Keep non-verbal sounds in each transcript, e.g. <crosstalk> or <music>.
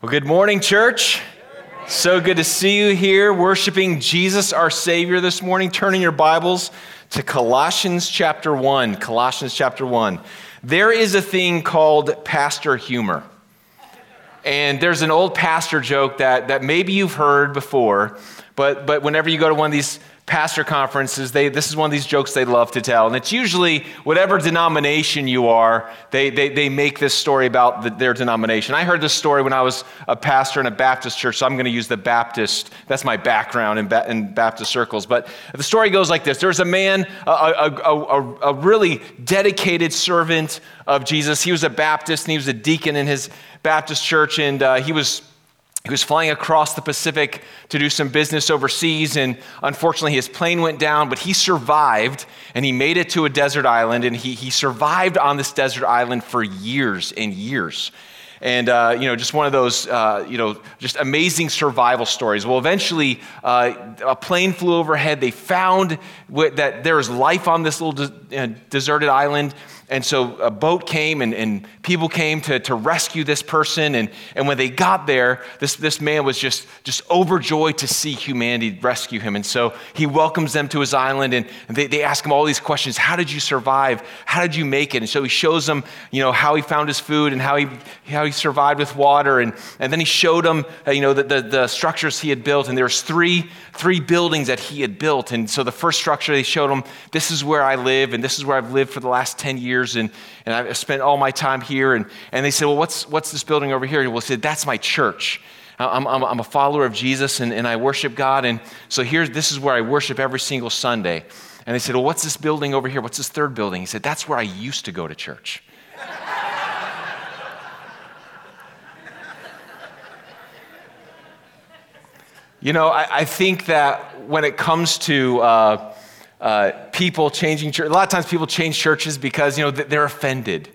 Well, good morning, church. So good to see you here worshiping Jesus, our Savior, this morning. Turning your Bibles to Colossians chapter 1. Colossians chapter 1. There is a thing called pastor humor. And there's an old pastor joke that, that maybe you've heard before, but, but whenever you go to one of these pastor conferences, they, this is one of these jokes they love to tell. And it's usually whatever denomination you are, they, they, they make this story about the, their denomination. I heard this story when I was a pastor in a Baptist church, so I'm going to use the Baptist. That's my background in, ba- in Baptist circles. But the story goes like this There's a man, a, a, a, a really dedicated servant of Jesus. He was a Baptist and he was a deacon in his Baptist church, and uh, he was he was flying across the Pacific to do some business overseas, and unfortunately, his plane went down, but he survived and he made it to a desert island, and he, he survived on this desert island for years and years. And, uh, you know, just one of those, uh, you know, just amazing survival stories. Well, eventually, uh, a plane flew overhead. They found that there was life on this little de- uh, deserted island. And so a boat came and, and people came to, to rescue this person. And, and when they got there, this, this man was just, just overjoyed to see humanity rescue him. And so he welcomes them to his island and they, they ask him all these questions. How did you survive? How did you make it? And so he shows them, you know, how he found his food and how he, how he survived with water. And, and then he showed them, uh, you know, the, the, the structures he had built. And there's three, three buildings that he had built. And so the first structure they showed him, this is where I live and this is where I've lived for the last 10 years years and, and I've spent all my time here. And, and they said, Well, what's, what's this building over here? And we'll say, That's my church. I'm, I'm, I'm, a follower of Jesus and, and I worship God. And so here's, this is where I worship every single Sunday. And they said, Well, what's this building over here? What's this third building? He said, That's where I used to go to church. <laughs> you know, I, I, think that when it comes to uh, uh, people changing church. A lot of times people change churches because, you know, they're offended.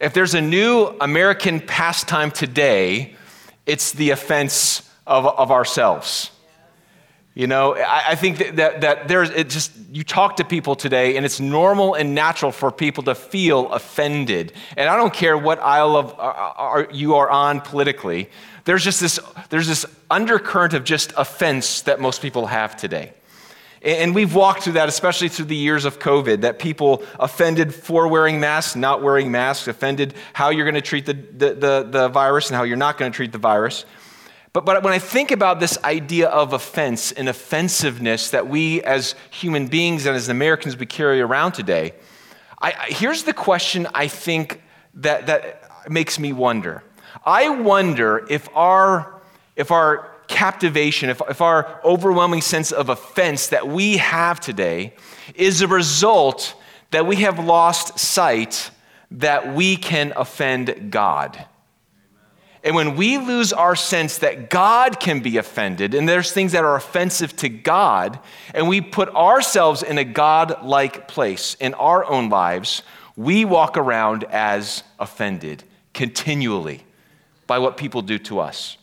If there's a new American pastime today, it's the offense of, of ourselves. You know, I, I think that, that, that, there's, it just, you talk to people today and it's normal and natural for people to feel offended. And I don't care what aisle of you are on politically, there's just this, there's this undercurrent of just offense that most people have today. And we've walked through that, especially through the years of COVID, that people offended for wearing masks, not wearing masks, offended how you're going to treat the, the, the, the virus and how you're not going to treat the virus. But, but when I think about this idea of offense and offensiveness that we as human beings and as Americans we carry around today, I, here's the question I think that, that makes me wonder. I wonder if our, if our captivation, if, if our overwhelming sense of offense that we have today is a result that we have lost sight that we can offend God. And when we lose our sense that God can be offended, and there's things that are offensive to God, and we put ourselves in a God like place in our own lives, we walk around as offended continually by what people do to us.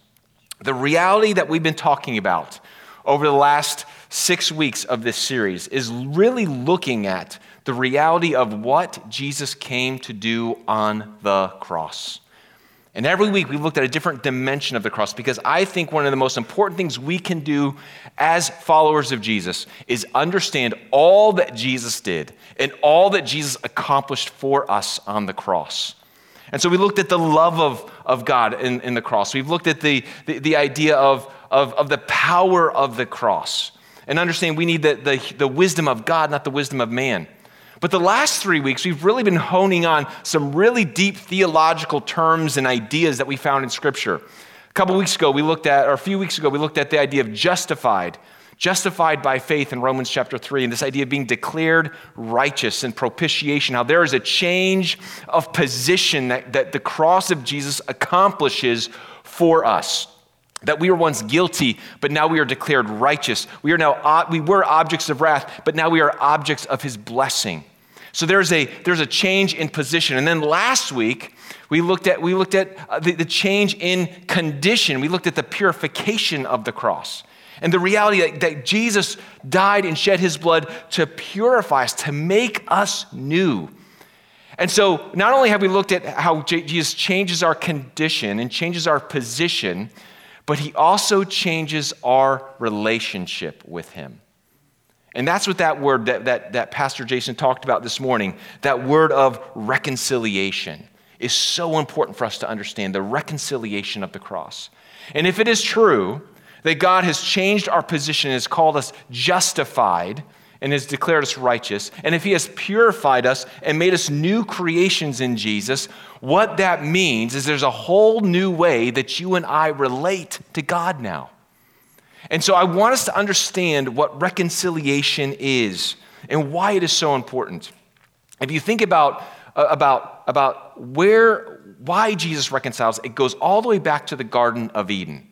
The reality that we've been talking about over the last six weeks of this series is really looking at the reality of what Jesus came to do on the cross. And every week we've looked at a different dimension of the cross because I think one of the most important things we can do as followers of Jesus is understand all that Jesus did and all that Jesus accomplished for us on the cross. And so we looked at the love of, of God in, in the cross. We've looked at the, the, the idea of, of, of, the power of the cross and understand we need the, the, the wisdom of God, not the wisdom of man. But the last three weeks, we've really been honing on some really deep theological terms and ideas that we found in Scripture. A couple weeks ago, we looked at, or a few weeks ago, we looked at the idea of justified justified by faith in Romans chapter 3, and this idea of being declared righteous and propitiation, how there is a change of position that, that the cross of Jesus accomplishes for us. That we were once guilty, but now we are declared righteous. We are now we were objects of wrath, but now we are objects of his blessing. So there's a there's a change in position. And then last week we looked at we looked at uh, the, the change in condition. We looked at the purification of the cross. And the reality that, that Jesus died and shed his blood to purify us, to make us new. And so, not only have we looked at how Jesus changes our condition and changes our position, but he also changes our relationship with him. And that's what that word that, that, that Pastor Jason talked about this morning, that word of reconciliation, is so important for us to understand the reconciliation of the cross. And if it is true that God has changed our position has called us justified, and has declared us righteous, and if he has purified us and made us new creations in Jesus, what that means is there's a whole new way that you and I relate to God now. And so I want us to understand what reconciliation is and why it is so important. If you think about, uh, about, about where, why Jesus reconciles, it goes all the way back to the Garden of Eden.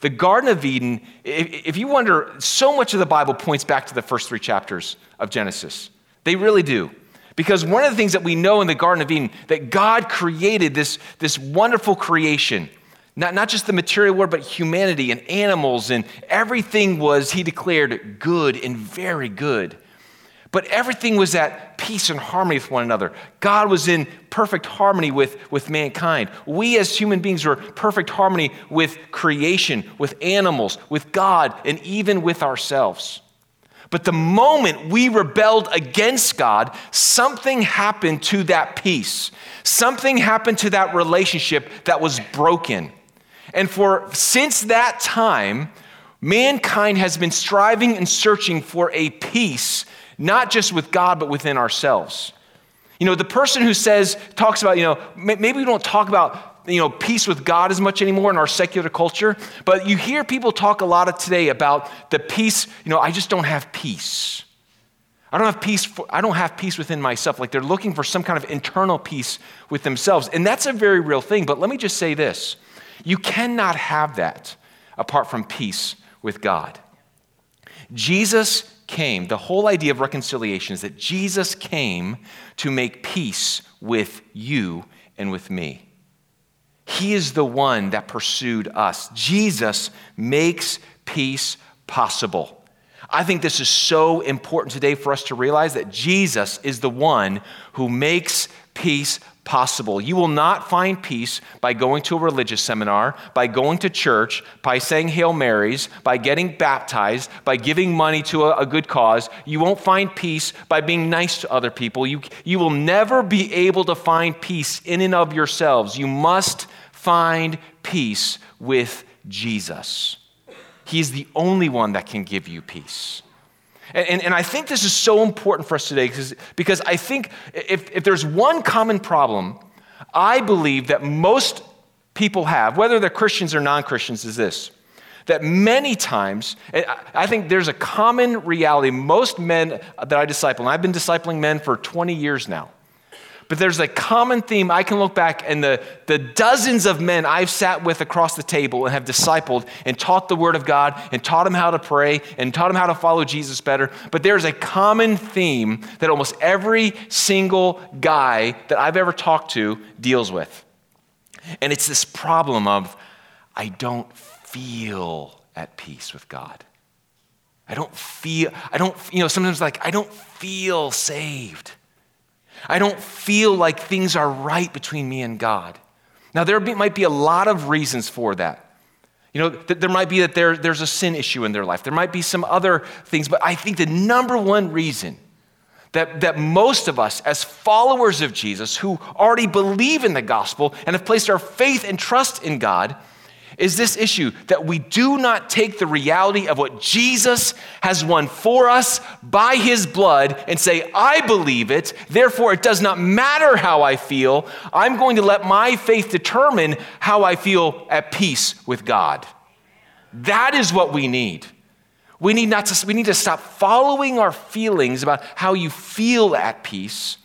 The Garden of Eden, if you wonder, so much of the Bible points back to the first three chapters of Genesis. They really do. Because one of the things that we know in the Garden of Eden, that God created this, this wonderful creation. Not, not just the material world, but humanity and animals, and everything was, he declared, good and very good. But everything was at peace and harmony with one another. God was in perfect harmony with, with mankind. We as human beings were perfect harmony with creation, with animals, with God, and even with ourselves. But the moment we rebelled against God, something happened to that peace. Something happened to that relationship that was broken. And for since that time, mankind has been striving and searching for a peace not just with God, but within ourselves. You know, the person who says, talks about, you know, maybe we don't talk about, you know, peace with God as much anymore in our secular culture, but you hear people talk a lot of today about the peace, you know, I just don't have peace. I don't have peace for, I don't have peace within myself. Like they're looking for some kind of internal peace with themselves. And that's a very real thing, but let me just say this. You cannot have that apart from peace with God. Jesus came, the whole idea of reconciliation is that Jesus came to make peace with you and with me. He is the one that pursued us. Jesus makes peace possible. I think this is so important today for us to realize that Jesus is the one who makes peace possible. You will not find peace by going to a religious seminar, by going to church, by saying Hail Marys, by getting baptized, by giving money to a, a, good cause. You won't find peace by being nice to other people. You, you will never be able to find peace in and of yourselves. You must find peace with Jesus. He's the only one that can give you peace. And, and, I think this is so important for us today because, because I think if, if there's one common problem I believe that most people have, whether they're Christians or non Christians, is this that many times, I think there's a common reality. Most men that I disciple, and I've been discipling men for 20 years now, but there's a common theme. I can look back and the, the dozens of men I've sat with across the table and have discipled and taught the Word of God and taught them how to pray and taught them how to follow Jesus better. But there's a common theme that almost every single guy that I've ever talked to deals with. And it's this problem of, I don't feel at peace with God. I don't feel, I don't, you know, sometimes like, I don't feel saved. I don't feel like things are right between me and God. Now, there be, might be a lot of reasons for that. You know, th- there might be that there, there's a sin issue in their life. There might be some other things, but I think the number one reason that, that most of us, as followers of Jesus who already believe in the gospel and have placed our faith and trust in God, is this issue that we do not take the reality of what Jesus has won for us by his blood and say, I believe it, therefore it does not matter how I feel. I'm going to let my faith determine how I feel at peace with God. That is what we need. We need, not to, we need to stop following our feelings about how you feel at peace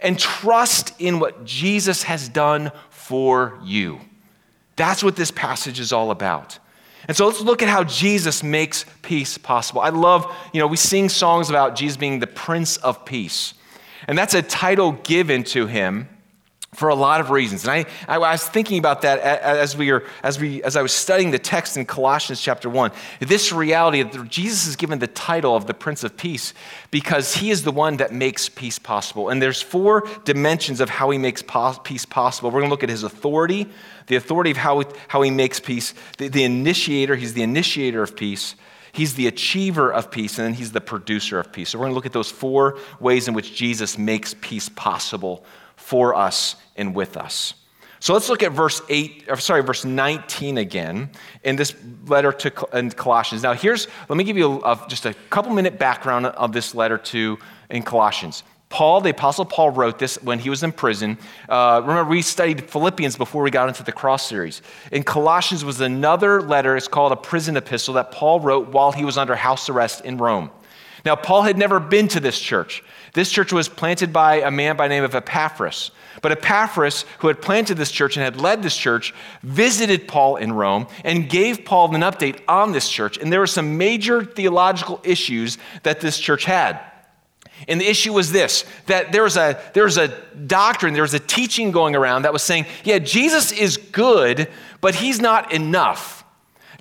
and trust in what Jesus has done for you. That's what this passage is all about. And so let's look at how Jesus makes peace possible. I love, you know, we sing songs about Jesus being the Prince of Peace. And that's a title given to him for a lot of reasons. And I, I was thinking about that as we are, as we, as I was studying the text in Colossians chapter one. This reality that Jesus is given the title of the Prince of Peace because he is the one that makes peace possible. And there's four dimensions of how he makes peace possible. We're going to look at his authority, the authority of how, how he makes peace, the, the initiator, he's the initiator of peace. He's the achiever of peace, and then he's the producer of peace. So we're going to look at those four ways in which Jesus makes peace possible for us and with us. So let's look at verse 8, or sorry, verse 19 again in this letter to Colossians. Now, here's, let me give you a, just a couple minute background of this letter to in Colossians. Paul, the Apostle Paul, wrote this when he was in prison. Uh, remember, we studied Philippians before we got into the cross series. In Colossians was another letter, it's called a prison epistle, that Paul wrote while he was under house arrest in Rome. Now, Paul had never been to this church. This church was planted by a man by the name of Epaphras. But Epaphras, who had planted this church and had led this church, visited Paul in Rome and gave Paul an update on this church. And there were some major theological issues that this church had. And the issue was this that there was a, there was a doctrine, there was a teaching going around that was saying, yeah, Jesus is good, but he's not enough.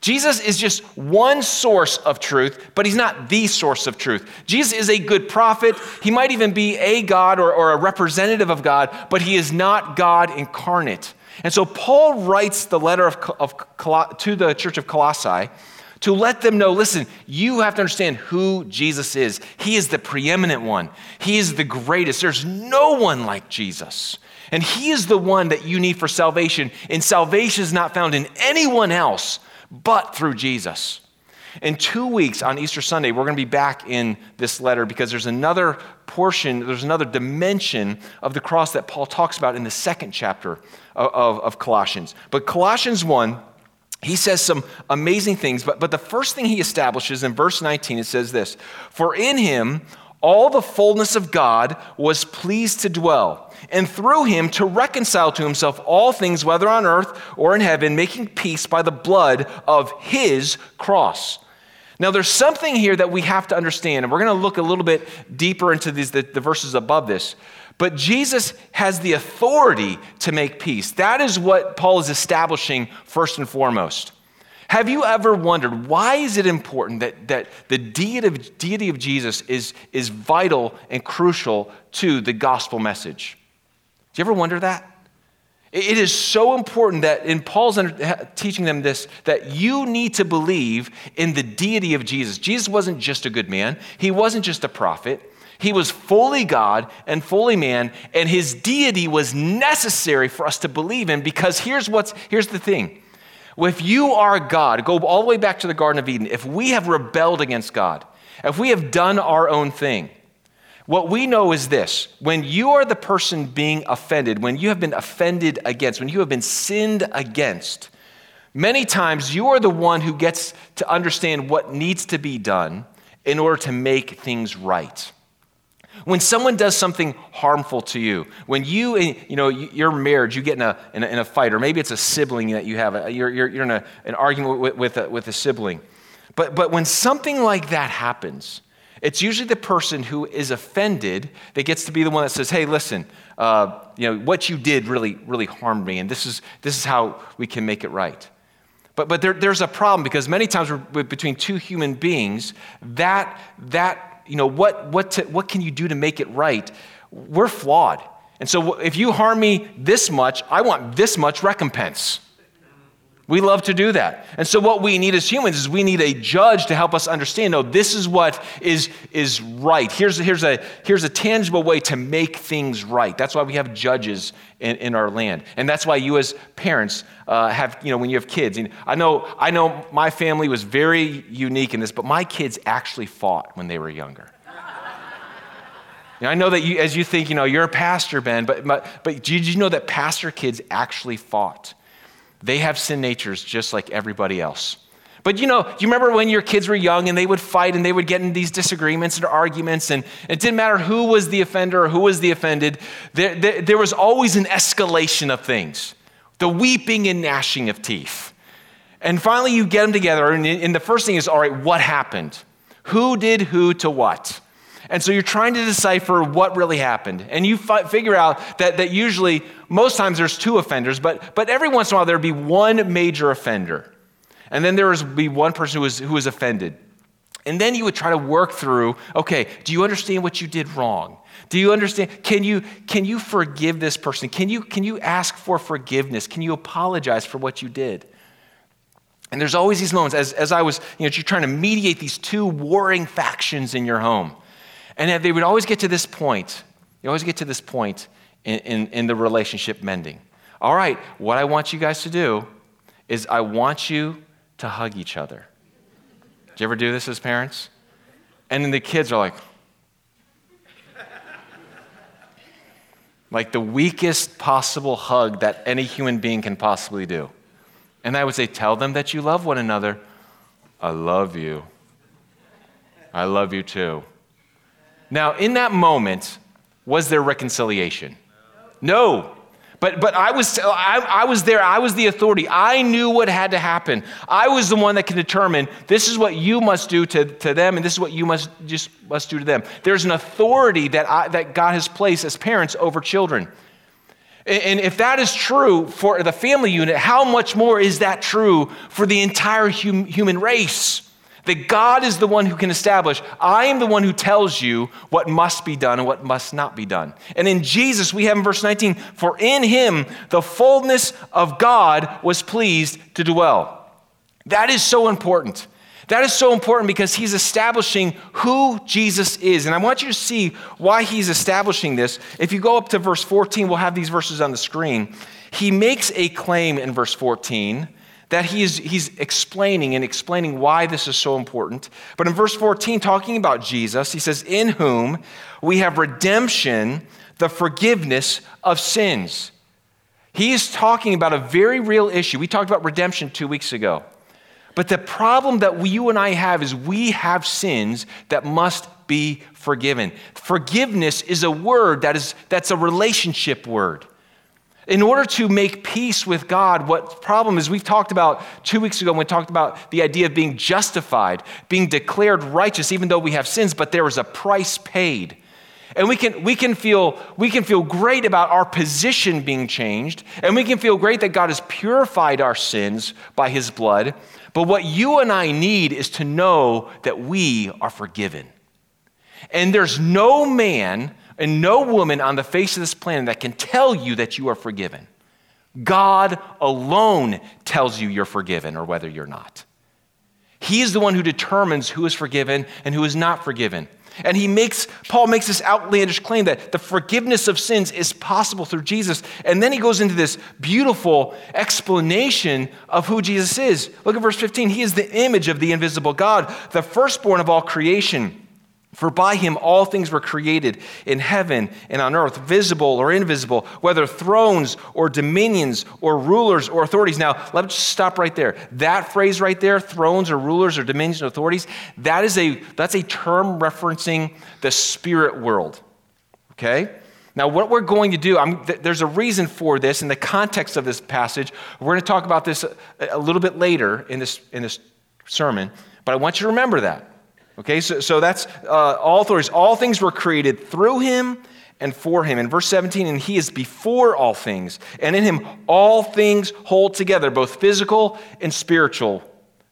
Jesus is just one source of truth, but he's not the source of truth. Jesus is a good prophet. He might even be a God or, or a representative of God, but he is not God incarnate. And so Paul writes the letter of, of, to the church of Colossae to let them know listen, you have to understand who Jesus is. He is the preeminent one, He is the greatest. There's no one like Jesus. And He is the one that you need for salvation. And salvation is not found in anyone else but through Jesus. In two weeks on Easter Sunday, we're going to be back in this letter because there's another portion, there's another dimension of the cross that Paul talks about in the second chapter of, of, of Colossians. But Colossians 1, he says some amazing things, but, but the first thing he establishes in verse 19, it says this For in him all the fullness of God was pleased to dwell, and through him to reconcile to himself all things, whether on earth or in heaven, making peace by the blood of his cross. Now, there's something here that we have to understand, and we're going to look a little bit deeper into these, the, the verses above this. But Jesus has the authority to make peace. That is what Paul is establishing first and foremost. Have you ever wondered why is it important that, that the deity of, deity of Jesus is, is vital and crucial to the gospel message? Do you ever wonder that? It is so important that in Paul's teaching them this, that you need to believe in the deity of Jesus. Jesus wasn't just a good man, he wasn't just a prophet. He was fully God and fully man, and his deity was necessary for us to believe in because here's what's here's the thing. If you are God, go all the way back to the Garden of Eden, if we have rebelled against God, if we have done our own thing, what we know is this when you are the person being offended, when you have been offended against, when you have been sinned against, many times you are the one who gets to understand what needs to be done in order to make things right. When someone does something harmful to you, when you, eh, you know, your marriage, you get in a, in a, in a fight, or maybe it's a sibling that you have, you're, you're, you're in a, an argument with, with, a, with a sibling. But, but when something like that happens, it's usually the person who is offended that gets to be the one that says, hey, listen, uh, you know, what you did really, really harmed me, and this is, this is how we can make it right. But, but there, there's a problem because many times between two human beings, that, that you know, what, what, to, what can you do to make it right? We're flawed. And so if you harm me this much, I want this much recompense. We love to do that. And so, what we need as humans is we need a judge to help us understand no, this is what is, is right. Here's, here's, a, here's a tangible way to make things right. That's why we have judges in, in our land. And that's why you, as parents, uh, have, you know, when you have kids. And I know, I know my family was very unique in this, but my kids actually fought when they were younger. I know that you, as you think, you know, you're a pastor, Ben, but, but, but did you know that pastor kids actually fought? They have sin natures just like everybody else. But you know, you remember when your kids were young and they would fight and they would get in these disagreements and arguments, and it didn't matter who was the offender or who was the offended, there, there, there was always an escalation of things the weeping and gnashing of teeth. And finally, you get them together, and, and the first thing is all right, what happened? Who did who to what? And so you're trying to decipher what really happened. And you fi- figure out that, that usually, most times there's two offenders, but, but every once in a while there'd be one major offender. And then there would be one person who was, who was offended. And then you would try to work through okay, do you understand what you did wrong? Do you understand? Can you, can you forgive this person? Can you, can you ask for forgiveness? Can you apologize for what you did? And there's always these moments as, as I was, you know, you're trying to mediate these two warring factions in your home. And they would always get to this point. You always get to this point in, in, in the relationship mending. All right, what I want you guys to do is I want you to hug each other. Do you ever do this as parents? And then the kids are like, like the weakest possible hug that any human being can possibly do. And I would say, Tell them that you love one another. I love you. I love you too. Now, in that moment, was there reconciliation? No. But, but I, was, I, I was there. I was the authority. I knew what had to happen. I was the one that can determine this is what you must do to, to them, and this is what you must just must do to them. There's an authority that, I, that God has placed as parents over children. And if that is true for the family unit, how much more is that true for the entire hum, human race? That God is the one who can establish, I am the one who tells you what must be done and what must not be done. And in Jesus, we have in verse 19, for in him the fullness of God was pleased to dwell. That is so important. That is so important because he's establishing who Jesus is. And I want you to see why he's establishing this. If you go up to verse 14, we'll have these verses on the screen. He makes a claim in verse 14 that he is, he's explaining and explaining why this is so important. But in verse 14, talking about Jesus, he says, In whom we have redemption, the forgiveness of sins. He is talking about a very real issue. We talked about redemption two weeks ago. But the problem that we, you and I have is we have sins that must be forgiven. Forgiveness is a word that is that's a relationship word. In order to make peace with God, what problem is we've talked about two weeks ago when we talked about the idea of being justified, being declared righteous, even though we have sins, but there is a price paid. And we can, we, can feel, we can feel great about our position being changed, and we can feel great that God has purified our sins by his blood. But what you and I need is to know that we are forgiven. And there's no man and no woman on the face of this planet that can tell you that you are forgiven. God alone tells you you're forgiven or whether you're not. He is the one who determines who is forgiven and who is not forgiven. And he makes, Paul makes this outlandish claim that the forgiveness of sins is possible through Jesus. And then he goes into this beautiful explanation of who Jesus is. Look at verse 15. He is the image of the invisible God, the firstborn of all creation. For by him all things were created in heaven and on earth, visible or invisible, whether thrones or dominions or rulers or authorities. Now, let's just stop right there. That phrase right there, thrones or rulers or dominions or authorities, that is a, that's a term referencing the spirit world. Okay? Now, what we're going to do, I'm, there's a reason for this in the context of this passage. We're going to talk about this a, a little bit later in this, in this sermon, but I want you to remember that. Okay, so, so that's uh, all authorities. All things were created through him and for him. In verse 17, and he is before all things, and in him all things hold together, both physical and spiritual.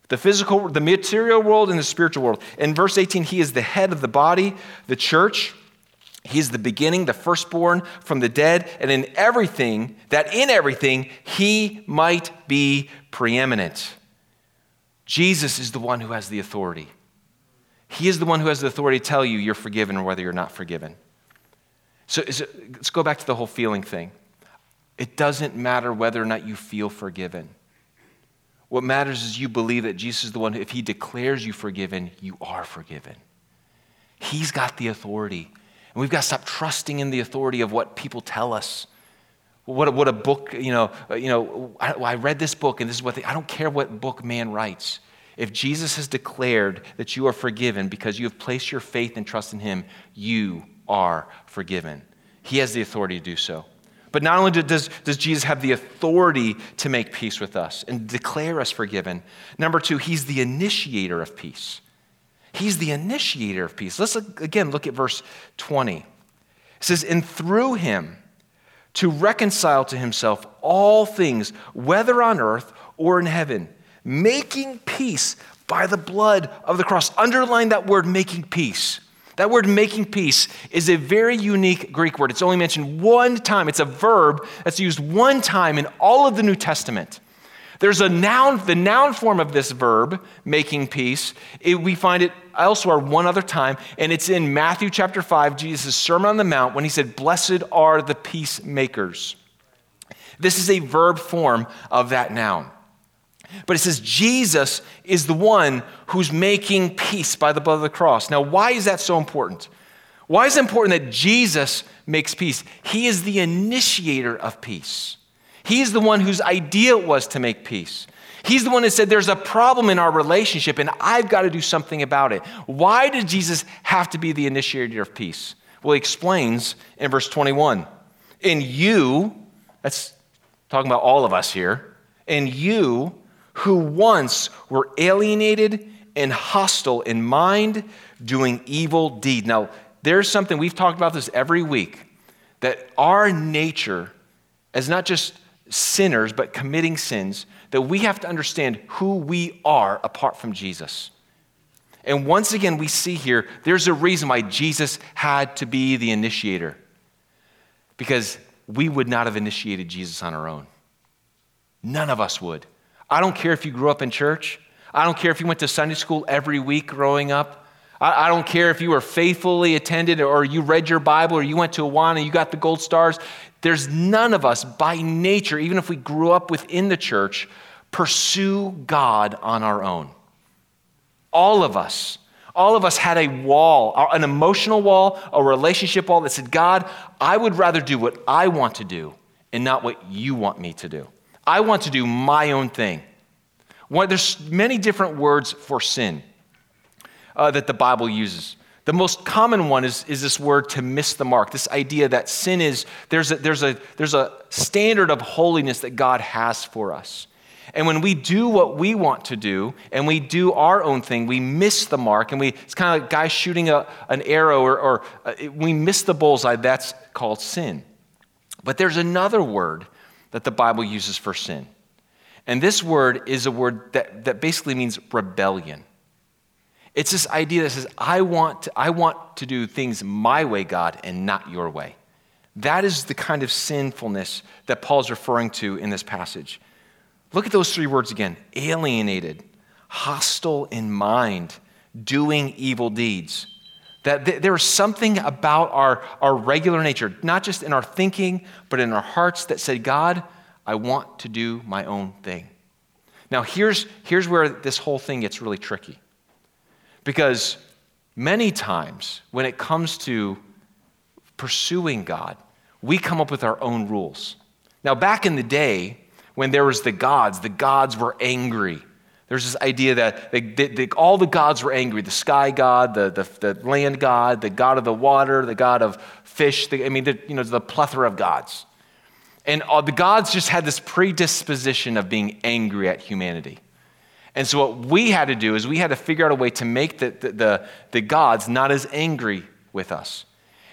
The physical, the material world, and the spiritual world. In verse 18, he is the head of the body, the church. He is the beginning, the firstborn from the dead, and in everything, that in everything he might be preeminent. Jesus is the one who has the authority. He is the one who has the authority to tell you you're forgiven or whether you're not forgiven. So it, let's go back to the whole feeling thing. It doesn't matter whether or not you feel forgiven. What matters is you believe that Jesus is the one, if he declares you forgiven, you are forgiven. He's got the authority. And we've got to stop trusting in the authority of what people tell us. What, what a book, you know, you know I, I read this book and this is what they, I don't care what book man writes. If Jesus has declared that you are forgiven because you have placed your faith and trust in him, you are forgiven. He has the authority to do so. But not only does, does Jesus have the authority to make peace with us and declare us forgiven, number two, he's the initiator of peace. He's the initiator of peace. Let's uh, again look at verse 20. It says, And through him to reconcile to himself all things, whether on earth or in heaven, making peace by the blood of the cross. Underline that word, making peace. That word making peace is a very unique Greek word. It's only mentioned one time. It's a verb that's used one time in all of the New Testament. There's a noun, the noun form of this verb, making peace, it, we find it elsewhere one other time, and it's in Matthew chapter 5, Jesus' Sermon on the Mount, when he said, Blessed are the peacemakers. This is a verb form of that noun. But it says Jesus is the one who's making peace by the blood of the cross. Now, why is that so important? Why is it important that Jesus makes peace? He is the initiator of peace. He's the one whose idea it was to make peace. He's the one that said, There's a problem in our relationship, and I've got to do something about it. Why did Jesus have to be the initiator of peace? Well, he explains in verse 21 In you, that's talking about all of us here, in you who once were alienated and hostile in mind, doing evil deed. Now, there's something we've talked about this every week that our nature is not just sinners, but committing sins, that we have to understand who we are apart from Jesus. And once again, we see here there's a reason why Jesus had to be the initiator. Because we would not have initiated Jesus on our own. None of us would. I don't care if you grew up in church. I don't care if you went to Sunday school every week growing up. I, I don't care if you were faithfully attended or you read your Bible or you went to Awana and you got the gold stars. There's none of us by nature, even if we grew up within the church, pursue God on our own. All of us. All of us had a wall, an emotional wall, a relationship wall that said, God, I would rather do what I want to do and not what you want me to do. I want to do my own thing. there's many different words for sin uh, that the Bible uses. The most common one is, is this word to miss the mark, this idea that sin is, there's a, there's, a, there's a standard of holiness that God has for us. And when we do what we want to do and we do our own thing, we miss the mark. And we, it's kind of like guys shooting a, an arrow or, or uh, we miss the bullseye. That's called sin. But there's another word that the Bible uses for sin. And this word is a word that, that basically means rebellion. It's this idea that says, I want, to, I want to do things my way, God, and not your way. That is the kind of sinfulness that Paul's referring to in this passage. Look at those three words again alienated, hostile in mind, doing evil deeds. That th- there is something about our, our regular nature, not just in our thinking, but in our hearts, that said, God, I want to do my own thing. Now, here's, here's where this whole thing gets really tricky. Because many times when it comes to pursuing God, we come up with our own rules. Now, back in the day, when there was the gods, the gods were angry. There's this idea that they, they, they, all the gods were angry the sky god, the, the, the, land god, the god of the water, the god of fish. I mean, you know, the plethora of gods. And all, the gods just had this predisposition of being angry at humanity. And so, what we had to do is we had to figure out a way to make the, the, the, the gods not as angry with us.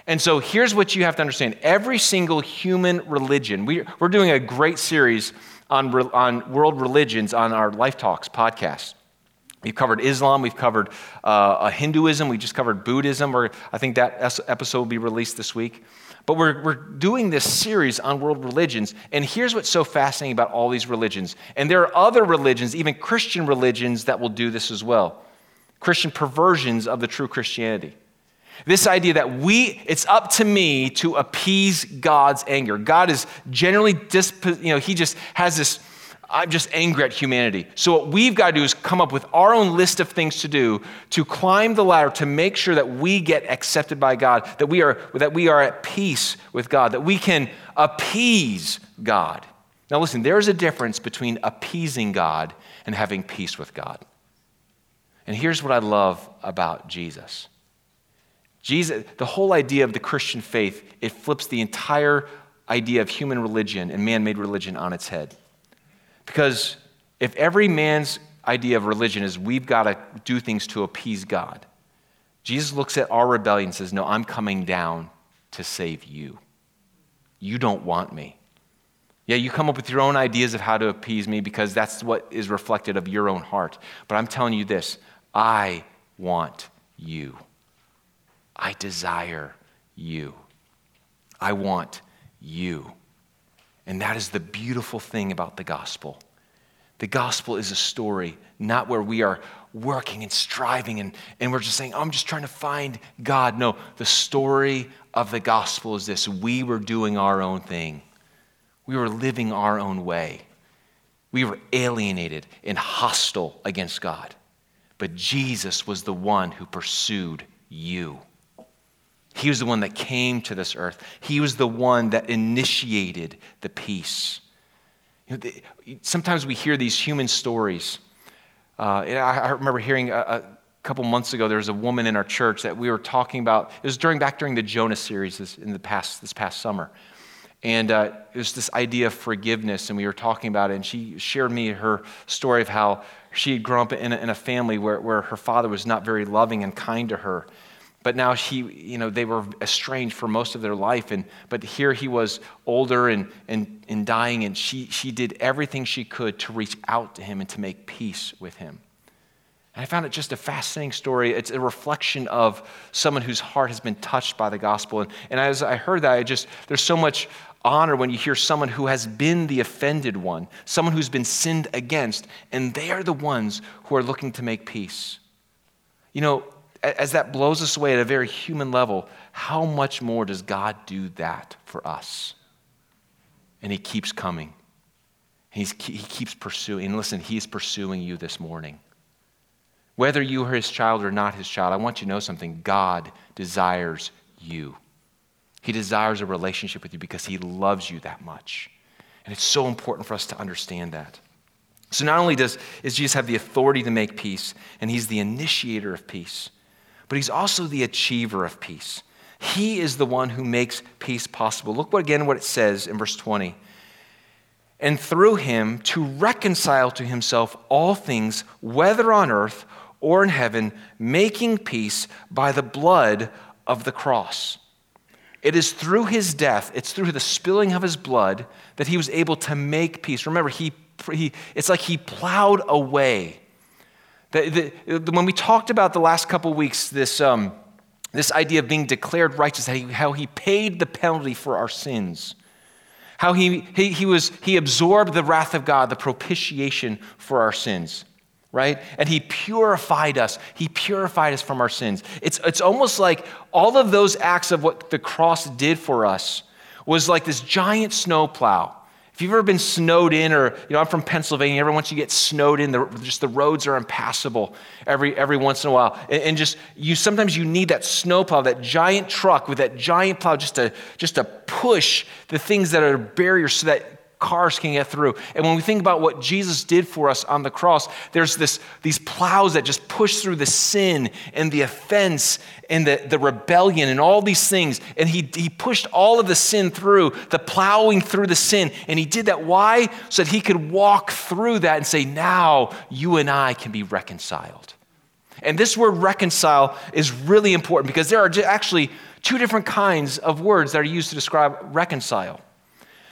And so, here's what you have to understand every single human religion, we, we're doing a great series on, on world religions on our Life Talks podcast. We've covered Islam, we've covered uh, Hinduism, we just covered Buddhism, or I think that episode will be released this week. But we're, we're doing this series on world religions, and here's what's so fascinating about all these religions. And there are other religions, even Christian religions, that will do this as well Christian perversions of the true Christianity. This idea that we, it's up to me to appease God's anger. God is generally, disp- you know, he just has this I'm just angry at humanity. So, what we've got to do is come up with our own list of things to do to climb the ladder to make sure that we get accepted by God, that we are, that we are at peace with God, that we can appease God. Now, listen, there's a difference between appeasing God and having peace with God. And here's what I love about Jesus. Jesus, the whole idea of the Christian faith, it flips the entire idea of human religion and man made religion on its head. Because if every man's idea of religion is we've got to do things to appease God, Jesus looks at our rebellion and says, No, I'm coming down to save you. You don't want me. Yeah, you come up with your own ideas of how to appease me because that's what is reflected of your own heart. But I'm telling you this I want you. I desire you. I want you. And that is the beautiful thing about the gospel. The gospel is a story, not where we are working and striving and, and we're just saying, oh, I'm just trying to find God. No, the story of the gospel is this we were doing our own thing, we were living our own way, we were alienated and hostile against God. But Jesus was the one who pursued you. He was the one that came to this earth. He was the one that initiated the peace. You know, the, sometimes we hear these human stories. Uh, I, I, remember hearing a, a, couple months ago, there was a woman in our church that we were talking about. It was during back during the Jonah series this, in the past this past summer, and uh, it was this idea of forgiveness, and we were talking about it. And she shared me her story of how she had grown up in a, in a family where, where her father was not very loving and kind to her but now he, you know, they were estranged for most of their life. And, but here he was older and, and, and dying, and she, she did everything she could to reach out to him and to make peace with him. And I found it just a fascinating story. It's a reflection of someone whose heart has been touched by the gospel. And, and as I heard that, I just, there's so much honor when you hear someone who has been the offended one, someone who's been sinned against, and they are the ones who are looking to make peace. You know, as that blows us away at a very human level, how much more does God do that for us? And He keeps coming. He's, he keeps pursuing. And listen, He is pursuing you this morning. Whether you are His child or not His child, I want you to know something. God desires you. He desires a relationship with you because He loves you that much. And it's so important for us to understand that. So not only does, does Jesus have the authority to make peace, and He's the initiator of peace, but he's also the achiever of peace. He is the one who makes peace possible. Look what, again what it says in verse 20. And through him to reconcile to himself all things, whether on earth or in heaven, making peace by the blood of the cross. It is through his death, it's through the spilling of his blood that he was able to make peace. Remember, he, he, it's like he plowed away the, the, when we talked about the last couple weeks, this, um, this idea of being declared righteous, how he, how he paid the penalty for our sins, how he, he, he, was, he absorbed the wrath of God, the propitiation for our sins, right? And he purified us. He purified us from our sins. It's, it's almost like all of those acts of what the cross did for us was like this giant snowplow if you've ever been snowed in, or you know, I'm from Pennsylvania, every once you get snowed in, the, just the roads are impassable every, every once in a while. And, and, just you sometimes you need that snowplow, that giant truck with that giant plow just to just to push the things that are barriers so that cars can get through. And when we think about what Jesus did for us on the cross, there's this, these plows that just push through the sin and the offense and the, the rebellion and all these things. And he, he pushed all of the sin through, the plowing through the sin. And he did that. Why? So that he could walk through that and say, now you and I can be reconciled. And this word reconcile is really important because there are actually two different kinds of words that are used to describe reconcile.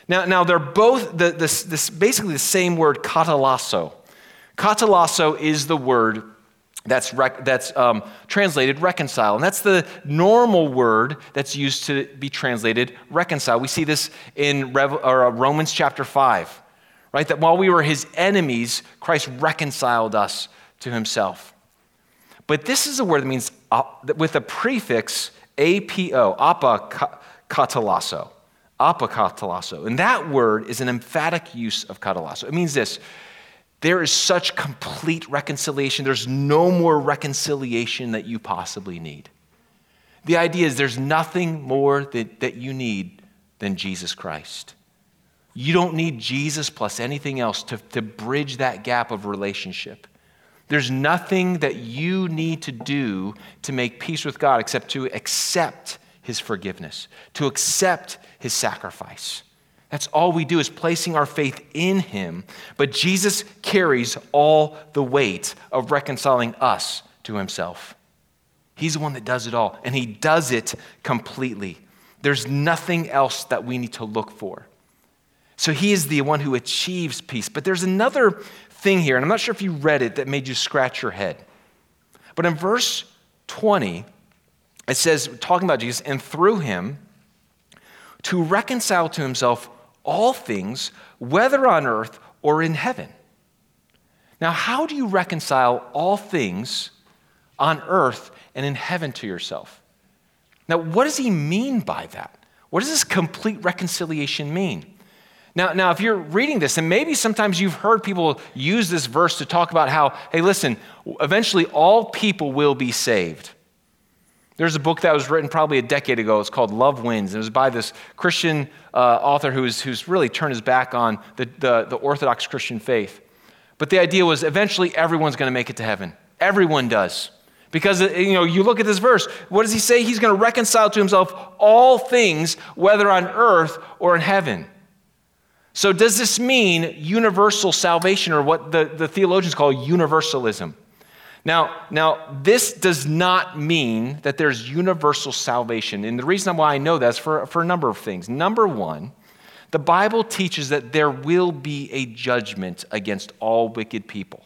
Now, now they're both the, this, this, basically the same word, katalasso. Katalasso is the word that's, rec, that's um, translated reconcile. And that's the normal word that's used to be translated reconcile. We see this in Rev, or, uh, Romans chapter 5, right? That while we were his enemies, Christ reconciled us to himself. But this is a word that means uh, with a prefix apo, apa katalasso apokatalasso. And that word is an emphatic use of katalasso. It means this there is such complete reconciliation, there's no more reconciliation that you possibly need. The idea is there's nothing more that, that you need than Jesus Christ. You don't need Jesus plus anything else to, to bridge that gap of relationship. There's nothing that you need to do to make peace with God except to accept his forgiveness, to accept his sacrifice. That's all we do is placing our faith in him. But Jesus carries all the weight of reconciling us to himself. He's the one that does it all, and He does it completely. There's nothing else that we need to look for. So He is the one who achieves peace. But there's another thing here, and I'm not sure if you read it, that made you scratch your head. But in verse 20, it says, talking about Jesus, and through Him, to reconcile to Himself all things, whether on earth or in heaven. Now, how do you reconcile all things on earth and in heaven to yourself? Now, what does he mean by that? What does this complete reconciliation mean? Now, now, if you're reading this, and maybe sometimes you've heard people use this verse to talk about how, hey, listen, eventually all people will be saved. There's a book that was written probably a decade ago. It's called Love Wins. It was by this Christian uh, author who's, who's really turned his back on the, the, the Orthodox Christian faith. But the idea was eventually everyone's going to make it to heaven. Everyone does. Because you know, you look at this verse, what does he say? He's going to reconcile to himself all things, whether on earth or in heaven. So, does this mean universal salvation or what the, the theologians call universalism? Now, now, this does not mean that there's universal salvation. And the reason why I know that is for, for a number of things. Number one, the Bible teaches that there will be a judgment against all wicked people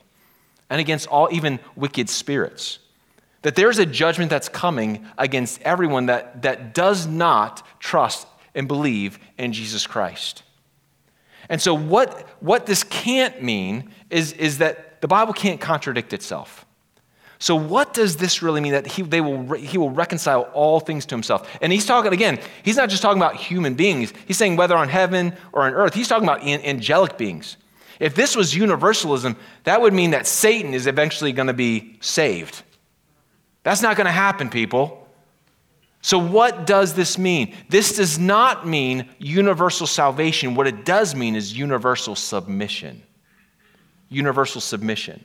and against all, even wicked spirits. That there's a judgment that's coming against everyone that, that does not trust and believe in Jesus Christ. And so, what, what this can't mean is, is that the Bible can't contradict itself. So, what does this really mean that he, they will, he will reconcile all things to himself? And he's talking, again, he's not just talking about human beings. He's saying whether on heaven or on earth, he's talking about angelic beings. If this was universalism, that would mean that Satan is eventually going to be saved. That's not going to happen, people. So, what does this mean? This does not mean universal salvation. What it does mean is universal submission. Universal submission.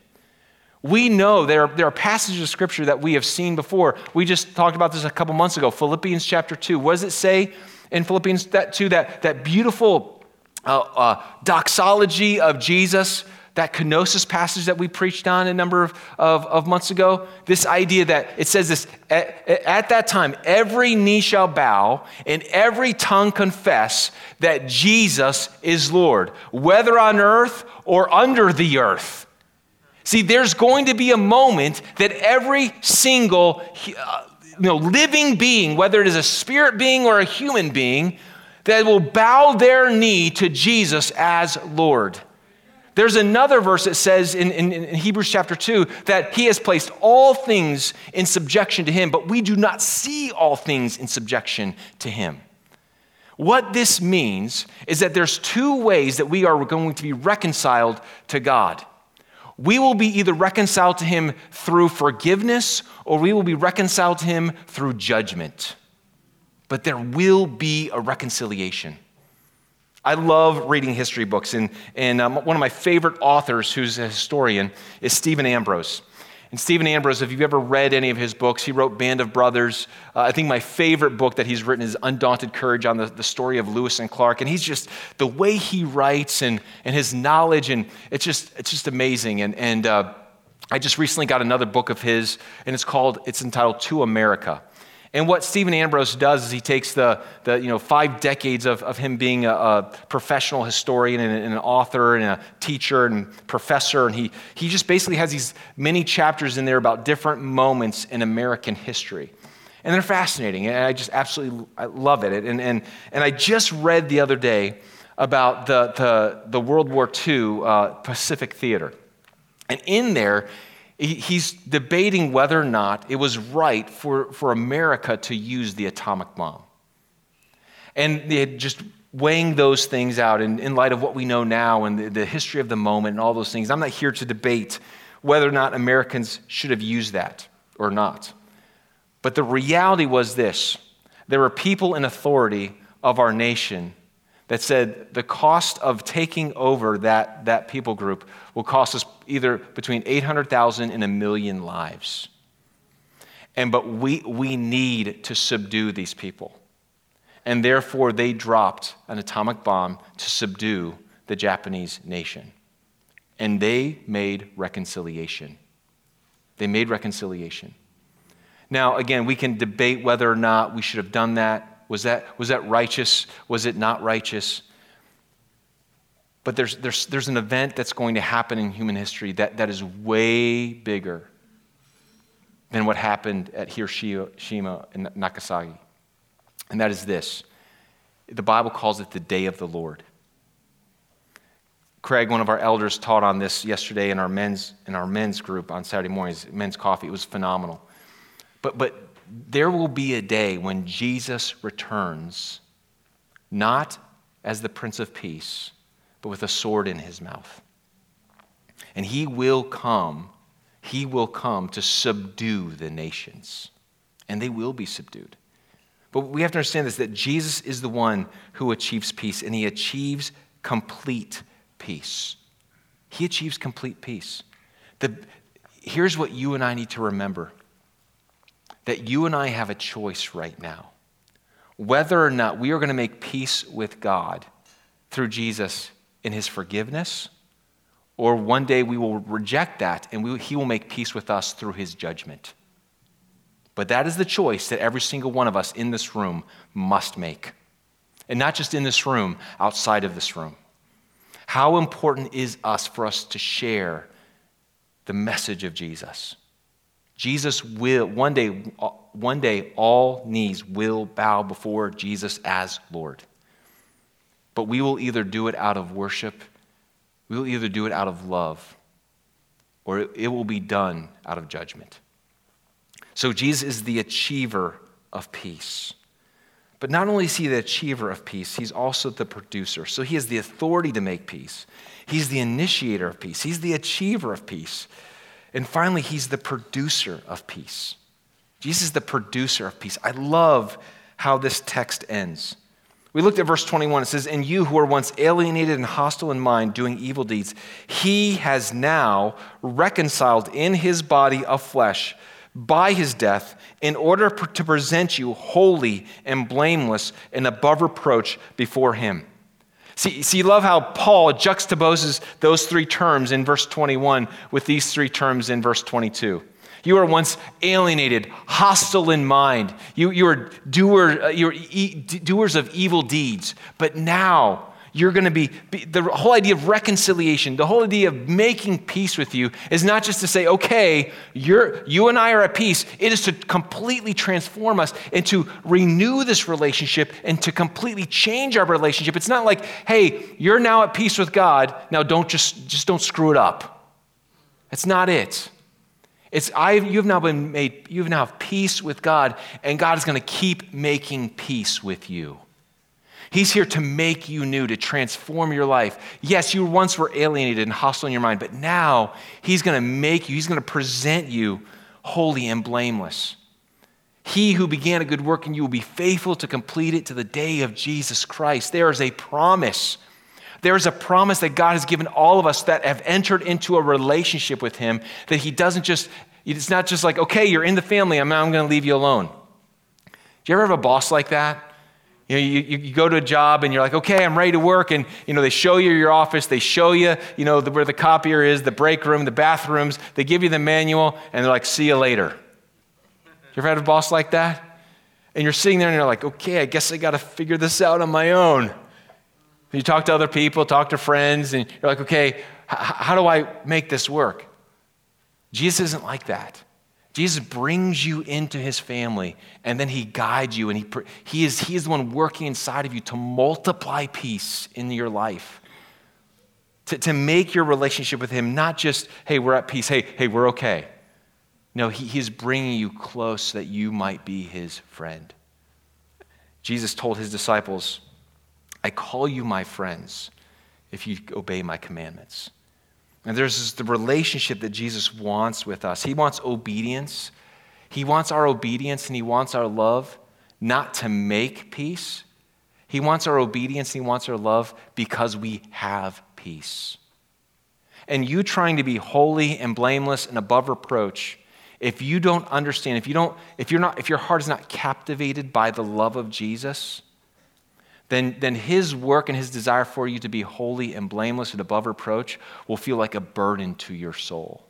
We know there, there are passages of scripture that we have seen before. We just talked about this a couple months ago. Philippians chapter 2. What does it say in Philippians that 2? That, that beautiful uh, uh, doxology of Jesus, that kenosis passage that we preached on a number of, of, of months ago. This idea that it says this at, at that time, every knee shall bow and every tongue confess that Jesus is Lord, whether on earth or under the earth. See, there's going to be a moment that every single uh, you know, living being, whether it is a spirit being or a human being, that will bow their knee to Jesus as Lord. There's another verse that says in, in, in, Hebrews chapter 2 that he has placed all things in subjection to him, but we do not see all things in subjection to him. What this means is that there's two ways that we are going to be reconciled to God we will be either reconciled to him through forgiveness or we will be reconciled to him through judgment. But there will be a reconciliation. I love reading history books, and, and um, one of my favorite authors, who's a historian, is Stephen Ambrose. And Stephen Ambrose, if you've ever read any of his books, he wrote Band of Brothers. Uh, I think my favorite book that he's written is Undaunted Courage on the, the story of Lewis and Clark. And he's just, the way he writes and, and his knowledge, and it's just, it's just amazing. And, and uh, I just recently got another book of his, and it's called, it's entitled To America. And what Stephen Ambrose does is he takes the, the you know, five decades of, of him being a, a professional historian and, and, an author and a teacher and professor, and he, he just basically has these many chapters in there about different moments in American history. And they're fascinating, and I just absolutely I love it. And, and, and I just read the other day about the, the, the World War II uh, Pacific Theater. And in there, He's debating whether or not it was right for, for America to use the atomic bomb. And they just weighing those things out in, in light of what we know now and the, the history of the moment and all those things. I'm not here to debate whether or not Americans should have used that or not. But the reality was this there were people in authority of our nation that said the cost of taking over that, that people group will cost us either between 800,000 and a million lives. And but we, we need to subdue these people. And therefore, they dropped an atomic bomb to subdue the Japanese nation. And they made reconciliation. They made reconciliation. Now, again, we can debate whether or not we should have done that. Was that, was that righteous? Was it not righteous? But there's, there's, there's an event that's going to happen in human history that, that is way bigger than what happened at Hiroshima and Nagasaki. And that is this the Bible calls it the day of the Lord. Craig, one of our elders, taught on this yesterday in our men's, in our men's group on Saturday mornings, men's coffee. It was phenomenal. But, but there will be a day when Jesus returns, not as the Prince of Peace, but with a sword in his mouth. And he will come, he will come to subdue the nations, and they will be subdued. But we have to understand this that Jesus is the one who achieves peace, and he achieves complete peace. He achieves complete peace. The, here's what you and I need to remember that you and I have a choice right now. Whether or not we are going to make peace with God through Jesus in his forgiveness, or one day we will reject that and we, he will make peace with us through his judgment. But that is the choice that every single one of us in this room must make. And not just in this room, outside of this room. How important is us for us to share the message of Jesus? Jesus will, one day, one day, all knees will bow before Jesus as Lord. But we will either do it out of worship, we will either do it out of love, or it will be done out of judgment. So Jesus is the achiever of peace. But not only is he the achiever of peace, he's also the producer. So he has the authority to make peace. He's the initiator of peace. He's the achiever of peace. And finally, he's the producer of peace. Jesus is the producer of peace. I love how this text ends. We looked at verse 21. It says, And you who were once alienated and hostile in mind, doing evil deeds, he has now reconciled in his body of flesh by his death in order to present you holy and blameless and above reproach before him. See, see, love how Paul juxtaposes those three terms in verse 21 with these three terms in verse 22. You were once alienated, hostile in mind. You, you were, doer, uh, you were e- doers of evil deeds. But now you're going to be, the whole idea of reconciliation, the whole idea of making peace with you is not just to say, okay, you're, you and I are at peace. It is to completely transform us and to renew this relationship and to completely change our relationship. It's not like, hey, you're now at peace with God. Now don't just, just don't screw it up. That's not it. It's I, you've now been made, you've now have peace with God, and God is going to keep making peace with you. He's here to make you new, to transform your life. Yes, you once were alienated and hostile in your mind, but now He's going to make you, He's going to present you holy and blameless. He who began a good work in you will be faithful to complete it to the day of Jesus Christ. There is a promise. There is a promise that God has given all of us that have entered into a relationship with Him, that He doesn't just, it's not just like, okay, you're in the family, I'm, I'm going to leave you alone. Do you ever have a boss like that? You, know, you, you go to a job and you're like, okay, I'm ready to work. And, you know, they show you your office. They show you, you know, the, where the copier is, the break room, the bathrooms. They give you the manual and they're like, see you later. You ever had a boss like that? And you're sitting there and you're like, okay, I guess I got to figure this out on my own. You talk to other people, talk to friends, and you're like, okay, h- how do I make this work? Jesus isn't like that. Jesus brings you into his family and then he guides you and he, he, is, he is the one working inside of you to multiply peace in your life. To, to make your relationship with him not just, hey, we're at peace, hey, hey, we're okay. No, he, he is bringing you close so that you might be his friend. Jesus told his disciples, I call you my friends if you obey my commandments. And there's the relationship that Jesus wants with us. He wants obedience. He wants our obedience and he wants our love not to make peace. He wants our obedience and he wants our love because we have peace. And you trying to be holy and blameless and above reproach, if you don't understand, if you don't, if you're not, if your heart is not captivated by the love of Jesus, then, then his work and his desire for you to be holy and blameless and above reproach will feel like a burden to your soul.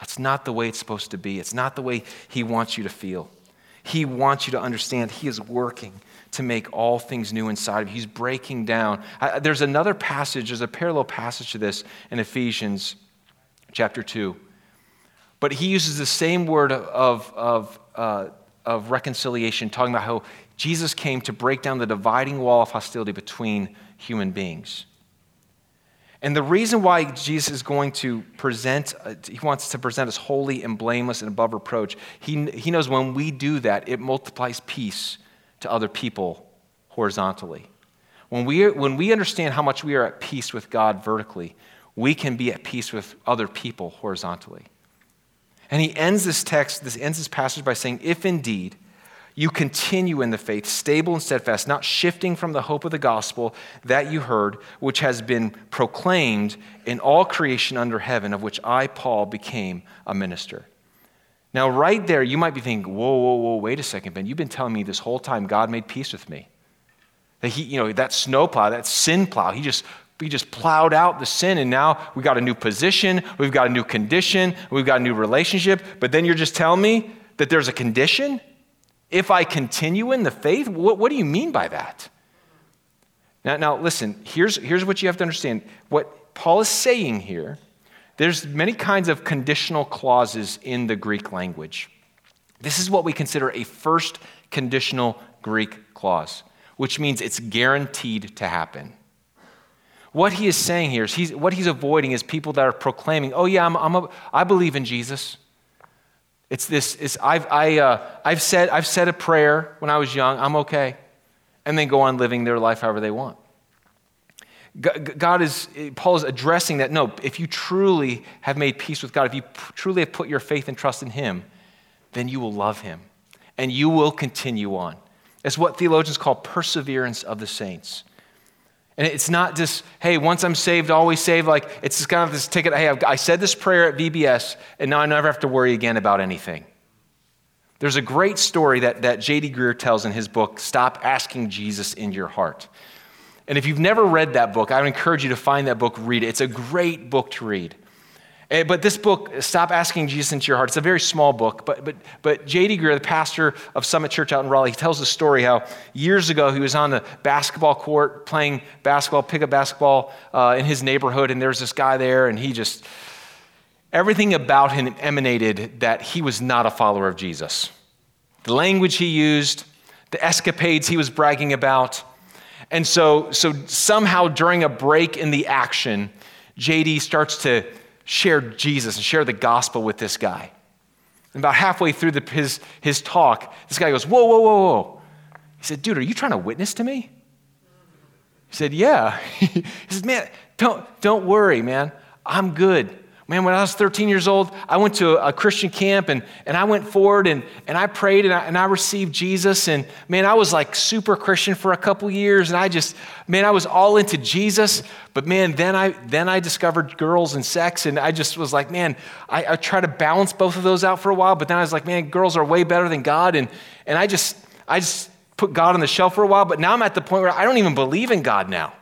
That's not the way it's supposed to be. It's not the way He wants you to feel. He wants you to understand He is working to make all things new inside of you. He's breaking down. Uh, there's another passage, there's a parallel passage to this in Ephesians chapter 2. But he uses the same word of, of, uh, of reconciliation, talking about how Jesus came to break down the dividing wall of hostility between human beings. And the reason why Jesus is going to present, uh, he wants to present us holy and blameless and above reproach, he, he knows when we do that, it multiplies peace to other people horizontally. When we, when we understand how much we are at peace with God vertically, we can be at peace with other people horizontally. And he ends this text, this ends this passage by saying, If indeed you continue in the faith, stable and steadfast, not shifting from the hope of the gospel that you heard, which has been proclaimed in all creation under heaven, of which I, Paul, became a minister. Now, right there, you might be thinking, whoa, whoa, whoa, wait a second, Ben. You've been telling me this whole time God made peace with me. That he, you know, that snowplow, that sin plow, he just we just plowed out the sin, and now we got a new position, we've got a new condition, we've got a new relationship. But then you're just telling me that there's a condition? If I continue in the faith, what, what do you mean by that? Now, now listen, here's, here's what you have to understand. What Paul is saying here, there's many kinds of conditional clauses in the Greek language. This is what we consider a first conditional Greek clause, which means it's guaranteed to happen. What he is saying here is he's, what he's avoiding is people that are proclaiming, oh, yeah, I'm, I'm a, I believe in Jesus. It's this, it's, I've, I, uh, I've, said, I've said a prayer when I was young, I'm okay. And then go on living their life however they want. God is, Paul is addressing that. No, if you truly have made peace with God, if you truly have put your faith and trust in Him, then you will love Him and you will continue on. It's what theologians call perseverance of the saints. And it's not just, hey, once I'm saved, always saved. Like, it's just kind of this ticket. Hey, I've, I said this prayer at VBS, and now I never have to worry again about anything. There's a great story that, that J.D. Greear tells in his book, Stop Asking Jesus in Your Heart. And if you've never read that book, I would encourage you to find that book, read it. It's a great book to read. Eh, but this book, Stop Asking Jesus into Your Heart, it's a very small book. But, but, but J.D. Greear, the pastor of Summit Church out in Raleigh, he tells the story how years ago he was on the basketball court playing basketball, pickup basketball uh, in his neighborhood, and there was this guy there, and he just, everything about him emanated that he was not a follower of Jesus. The language he used, the escapades he was bragging about. And so, so somehow during a break in the action, JD starts to share Jesus and share the gospel with this guy. And about halfway through the, his, his talk, this guy goes, Whoa, whoa, whoa, whoa. He said, Dude, are you trying to witness to me? He said, Yeah. <laughs> he says, Man, don't, don't worry, man. I'm good. Man, when I was 13 years old, I went to a Christian camp and, and I went forward and, and I prayed and I, and I received Jesus. And man, I was like super Christian for a couple years. And I just, man, I was all into Jesus. But man, then I, then I discovered girls and sex. And I just was like, man, I, I try to balance both of those out for a while. But then I was like, man, girls are way better than God. And, and I just, I just put God on the shelf for a while. But now I'm at the point where I don't even believe in God now.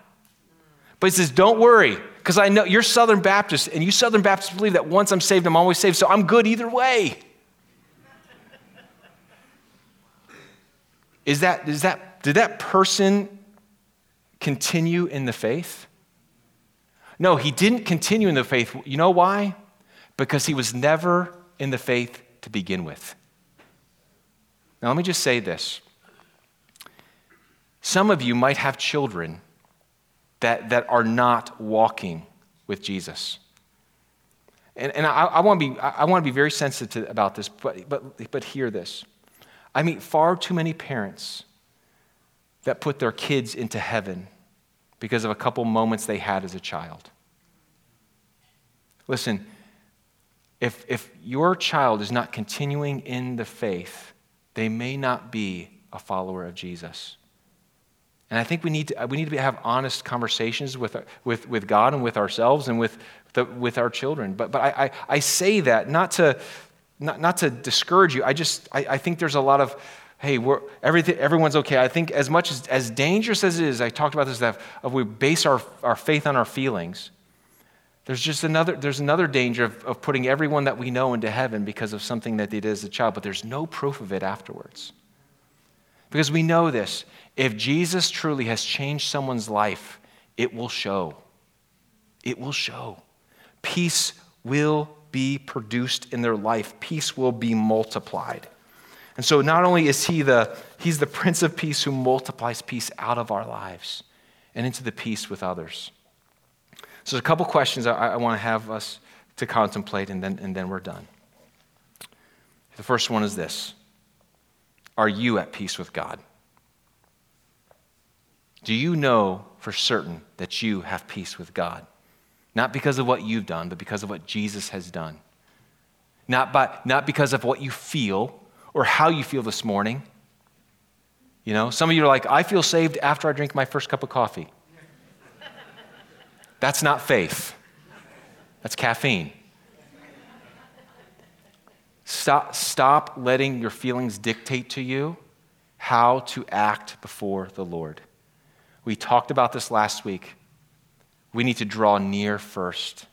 But he says, don't worry. Because I know you're Southern Baptist, and you Southern Baptists believe that once I'm saved, I'm always saved, so I'm good either way. Is that, is that, did that person continue in the faith? No, he didn't continue in the faith. You know why? Because he was never in the faith to begin with. Now, let me just say this. Some of you might have children that, that are not walking with Jesus. And, and I, I want to be, I want to be very sensitive about this, but, but, but hear this. I meet far too many parents that put their kids into heaven because of a couple moments they had as a child. Listen, if, if your child is not continuing in the faith, they may not be a follower of Jesus. And I think we need to, we need to have honest conversations with, with, with God and with ourselves and with, the, with our children. But, but I, I, I say that not to, not, not to discourage you. I just, I, I think there's a lot of, hey, we're, everything, everyone's okay. I think as much as, as dangerous as it is, I talked about this, that of we base our, our faith on our feelings, There's just another, there's another danger of, of putting everyone that we know into heaven because of something that they did as a child, but there's no proof of it afterwards. Because we know this if Jesus truly has changed someone's life, it will show. It will show. Peace will be produced in their life, peace will be multiplied. And so not only is he the he's the prince of peace who multiplies peace out of our lives and into the peace with others. So there's a couple questions I, I want to have us to contemplate, and then, and then we're done. The first one is this Are you at peace with God? Do you know for certain that you have peace with God? Not because of what you've done, but because of what Jesus has done. Not, by, not because of what you feel or how you feel this morning. You know, some of you are like, I feel saved after I drink my first cup of coffee. That's not faith, that's caffeine. Stop, stop letting your feelings dictate to you how to act before the Lord. We talked about this last week. We need to draw near first.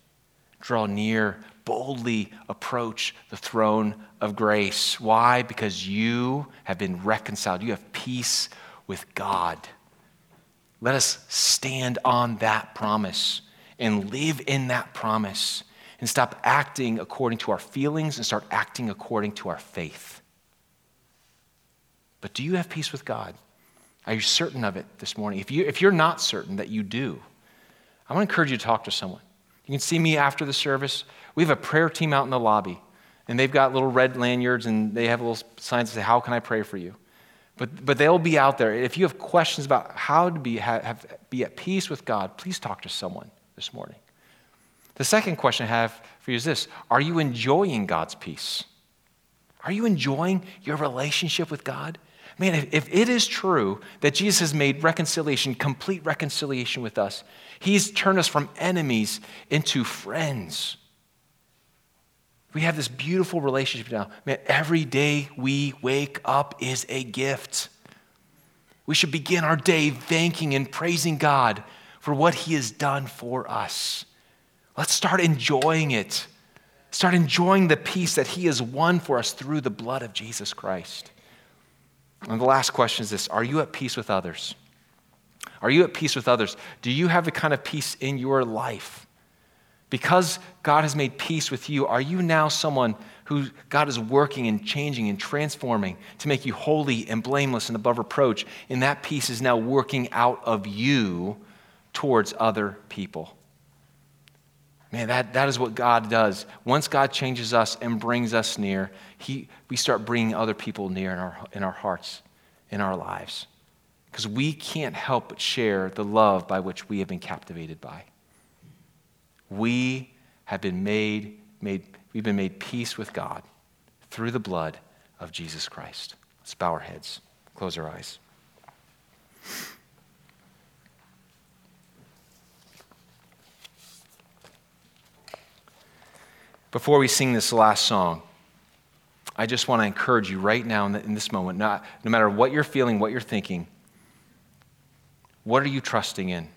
Draw near, boldly approach the throne of grace. Why? Because you have been reconciled. You have peace with God. Let us stand on that promise and live in that promise and stop acting according to our feelings and start acting according to our faith. But do you have peace with God? Are you certain of it this morning? If, you, if you're not certain that you do, I want to encourage you to talk to someone. You can see me after the service. We have a prayer team out in the lobby, and they've got little red lanyards and they have little signs that say, How can I pray for you? But, but they'll be out there. If you have questions about how to be, have, have, be at peace with God, please talk to someone this morning. The second question I have for you is this Are you enjoying God's peace? Are you enjoying your relationship with God? Man, if, if it is true that Jesus has made reconciliation, complete reconciliation with us, He's turned us from enemies into friends. We have this beautiful relationship now. Man, every day we wake up is a gift. We should begin our day thanking and praising God for what He has done for us. Let's start enjoying it. Start enjoying the peace that He has won for us through the blood of Jesus Christ. And the last question is this Are you at peace with others? Are you at peace with others? Do you have the kind of peace in your life? Because God has made peace with you, are you now someone who God is working and changing and transforming to make you holy and blameless and above reproach? And that peace is now working out of you towards other people. Man, that, that is what God does. Once God changes us and brings us near, he, we start bringing other people near in our, in our hearts, in our lives. Because we can't help but share the love by which we have been captivated by. We have been made, made we've been made peace with God through the blood of Jesus Christ. Let's bow our heads, close our eyes. Before we sing this last song, I just want to encourage you right now in, this moment, not, no matter what you're feeling, what you're thinking, what are you trusting in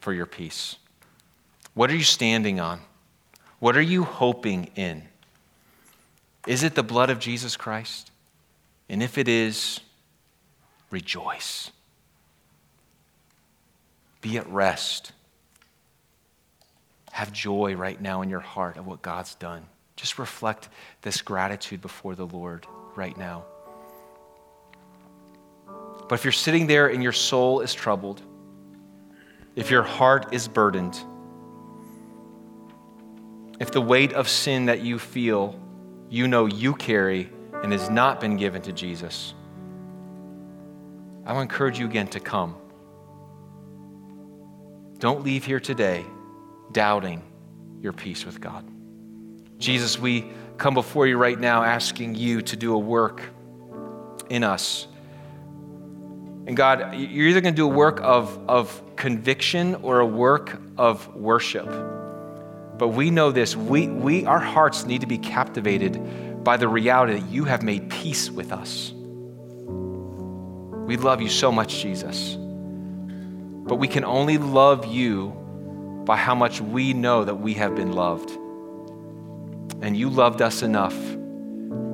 for your peace? What are you standing on? What are you hoping in? Is it the blood of Jesus Christ? And if it is, rejoice. Be at rest have joy right now in your heart of what God's done. Just reflect this gratitude before the Lord right now. But if you're sitting there and your soul is troubled, if your heart is burdened, if the weight of sin that you feel, you know you carry and has not been given to Jesus, I to encourage you again to come. Don't leave here today doubting your peace with God. Jesus, we come before you right now asking you to do a work in us. And God, you're either going to do a work of, of conviction or a work of worship. But we know this we, we, our hearts need to be captivated by the reality that you have made peace with us. We love you so much, Jesus. But we can only love you by how much we know that we have been loved. And you loved us enough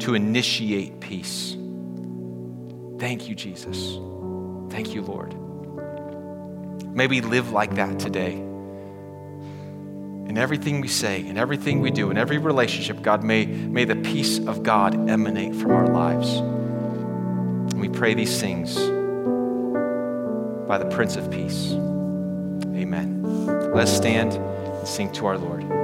to initiate peace. Thank you, Jesus. Thank you, Lord. May we live like that today. In everything we say, in everything we do, in every relationship, God, may, may the peace of God emanate from our lives. We pray these things by the Prince of Peace. Amen. Let's stand and sing to our Lord.